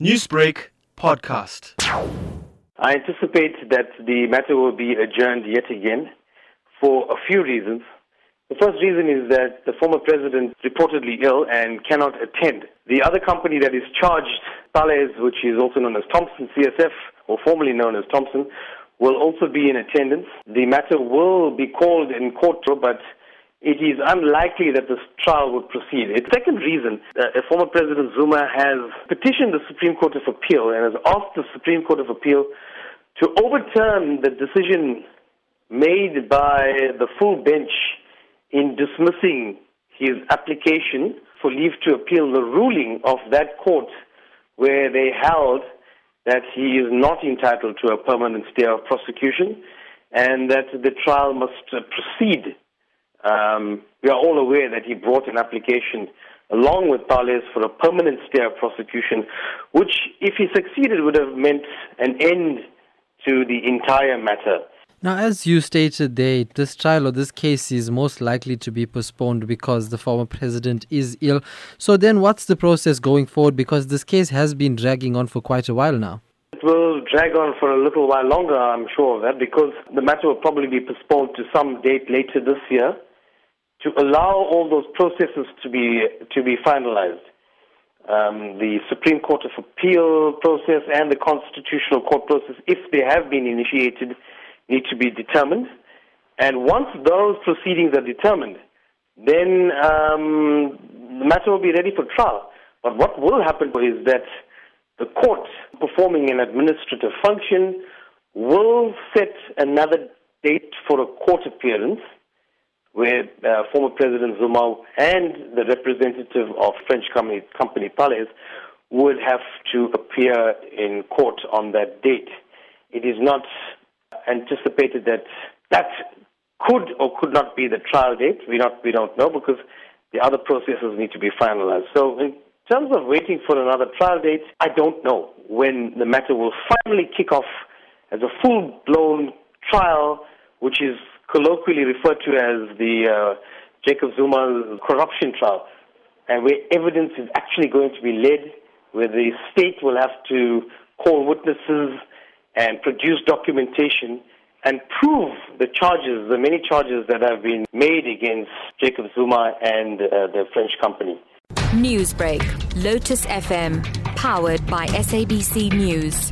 Newsbreak podcast. I anticipate that the matter will be adjourned yet again for a few reasons. The first reason is that the former president is reportedly ill and cannot attend. The other company that is charged, Thales, which is also known as Thomson CSF, or formerly known as Thomson, will also be in attendance. The matter will be called in court, but it is unlikely that this trial would proceed. The second reason, uh, former President Zuma has petitioned the Supreme Court of Appeal and has asked the Supreme Court of Appeal to overturn the decision made by the full bench in dismissing his application for leave to appeal the ruling of that court where they held that he is not entitled to a permanent stay of prosecution and that the trial must proceed um, we are all aware that he brought an application along with Thales for a permanent stay of prosecution, which, if he succeeded, would have meant an end to the entire matter. Now, as you stated there, this trial or this case is most likely to be postponed because the former president is ill. So, then what's the process going forward? Because this case has been dragging on for quite a while now. It will drag on for a little while longer, I'm sure of that, because the matter will probably be postponed to some date later this year to allow all those processes to be to be finalized. Um, the Supreme Court of Appeal process and the Constitutional Court process, if they have been initiated, need to be determined. And once those proceedings are determined, then um, the matter will be ready for trial. But what will happen is that the court, performing an administrative function, will set another date for a court appearance where uh, former President Zuma and the representative of French company, company Thales would have to appear in court on that date. It is not anticipated that that could or could not be the trial date. We not we don't know because the other processes need to be finalized. So in terms of waiting for another trial date, I don't know when the matter will finally kick off as a full blown trial, which is colloquially referred to as the uh, Jacob Zuma corruption trial, and where evidence is actually going to be led, where the state will have to call witnesses and produce documentation and prove the charges, the many charges that have been made against Jacob Zuma and uh, the French company. Newsbreak, Lotus FM, powered by SABC News.